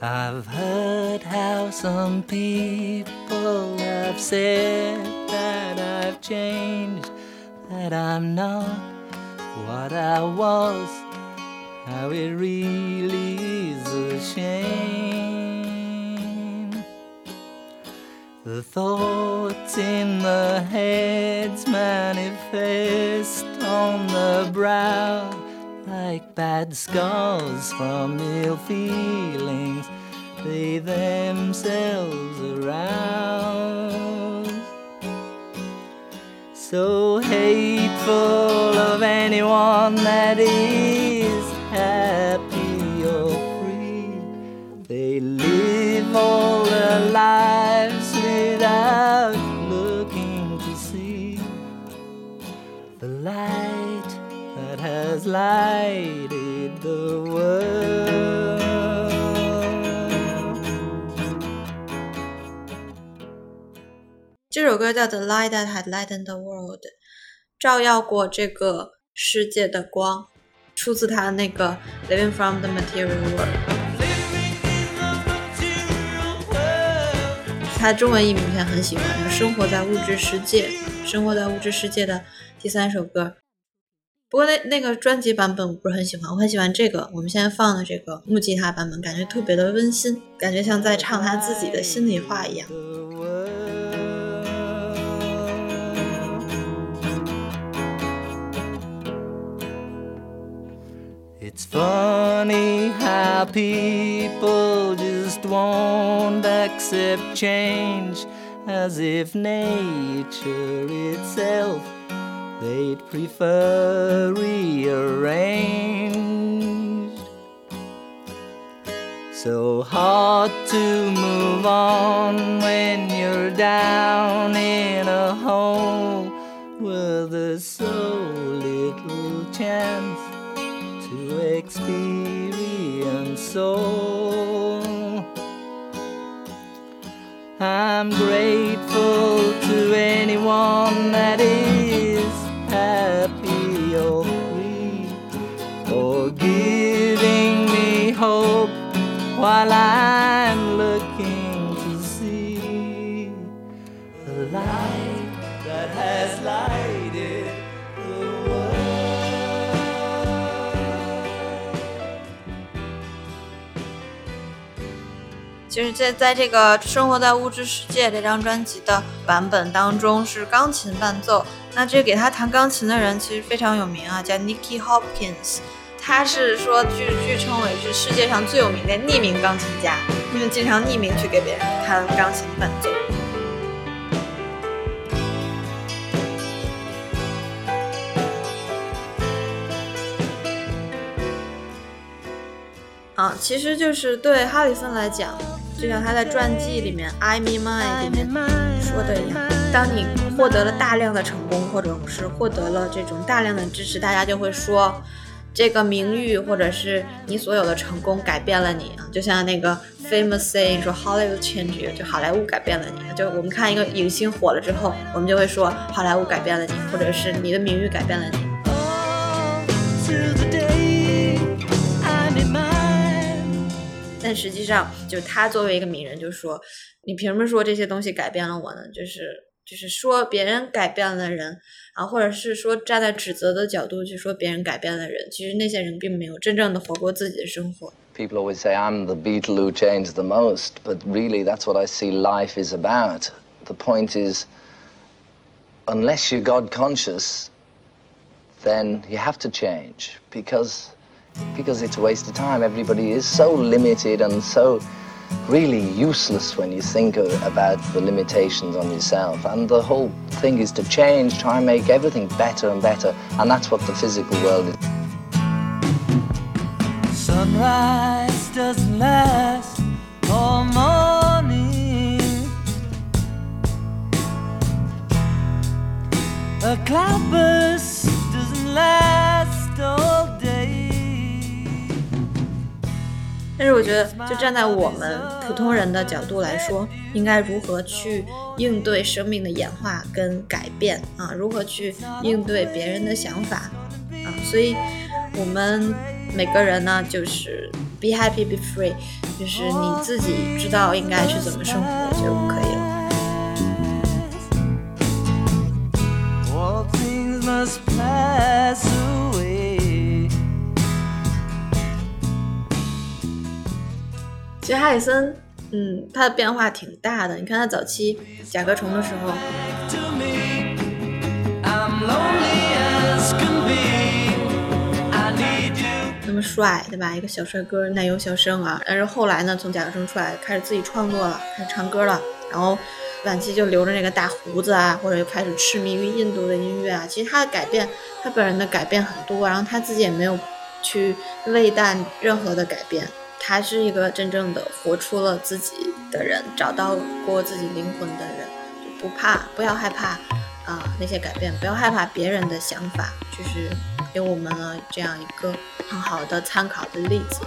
I've heard how some people have said that I've changed, that I'm not what I was, how it really is a shame. The thoughts in the heads manifest on the brow like bad scars from ill feelings they themselves arouse. So hateful of anyone that is happy or free. They live all lighted the world. 这首歌叫《The Light That Had Lightened the World》，照耀过这个世界的光，出自他那个《Living from the Material World》。他中文译名片很喜欢，就生活在物质世界，生活在物质世界的第三首歌。不过那那个专辑版本我不是很喜欢，我很喜欢这个我们现在放的这个木吉他版本，感觉特别的温馨，感觉像在唱他自己的心里话一样。It's funny how people just won't accept change as if nature itself they'd prefer rearranged. So hard to move on when you're down in a hole where there's so little chance to experience soul. I'm grateful to anyone that is while I'm looking to see the light that has lighted the world. 其实在在这个《生活在物质世界》这张专辑的版本当中是钢琴伴奏，那这给他弹钢琴的人其实非常有名啊，叫 Nicky Hopkins，他是说据据称为是世界上最有名的匿名钢琴家，因为经常匿名去给别人弹钢琴伴奏。啊，其实就是对哈里森来讲，就像他在传记里面《I Me Mine》里面说的一样，当你获得了大量的成功，或者是获得了这种大量的支持，大家就会说，这个名誉或者是你所有的成功改变了你啊，就像那个 famous saying 说 Hollywood changed you，就好莱坞改变了你。就我们看一个影星火了之后，我们就会说好莱坞改变了你，或者是你的名誉改变了你。但实际上，就他作为一个名人，就说你凭什么说这些东西改变了我呢？就是就是说别人改变了人啊，或者是说站在指责的角度去说别人改变了人，其实那些人并没有真正的活过自己的生活。People always say I'm the beetle who changed the most, but really that's what I see life is about. The point is, unless you're God conscious, then you have to change because because it's a waste of time. Everybody is so limited and so really useless when you think about the limitations on yourself. And the whole thing is to change, try and make everything better and better, and that's what the physical world is. Sunrise doesn't last all morning. A cloudburst 但是我觉得，就站在我们普通人的角度来说，应该如何去应对生命的演化跟改变啊？如何去应对别人的想法啊？所以，我们每个人呢，就是 be happy, be free，就是你自己知道应该去怎么生活就其实哈里森，嗯，他的变化挺大的。你看他早期甲壳虫的时候，那么帅，对吧？一个小帅哥，奶油小生啊。但是后来呢，从甲壳虫出来，开始自己创作了，开始唱歌了，然后晚期就留着那个大胡子啊，或者就开始痴迷于印度的音乐啊。其实他的改变，他本人的改变很多，然后他自己也没有去畏惮任何的改变。还是一个真正的活出了自己的人，找到过自己灵魂的人，就不怕，不要害怕啊、那些改变，不要害怕别人的想法，就是给我们了这样一个很好的参考的例子。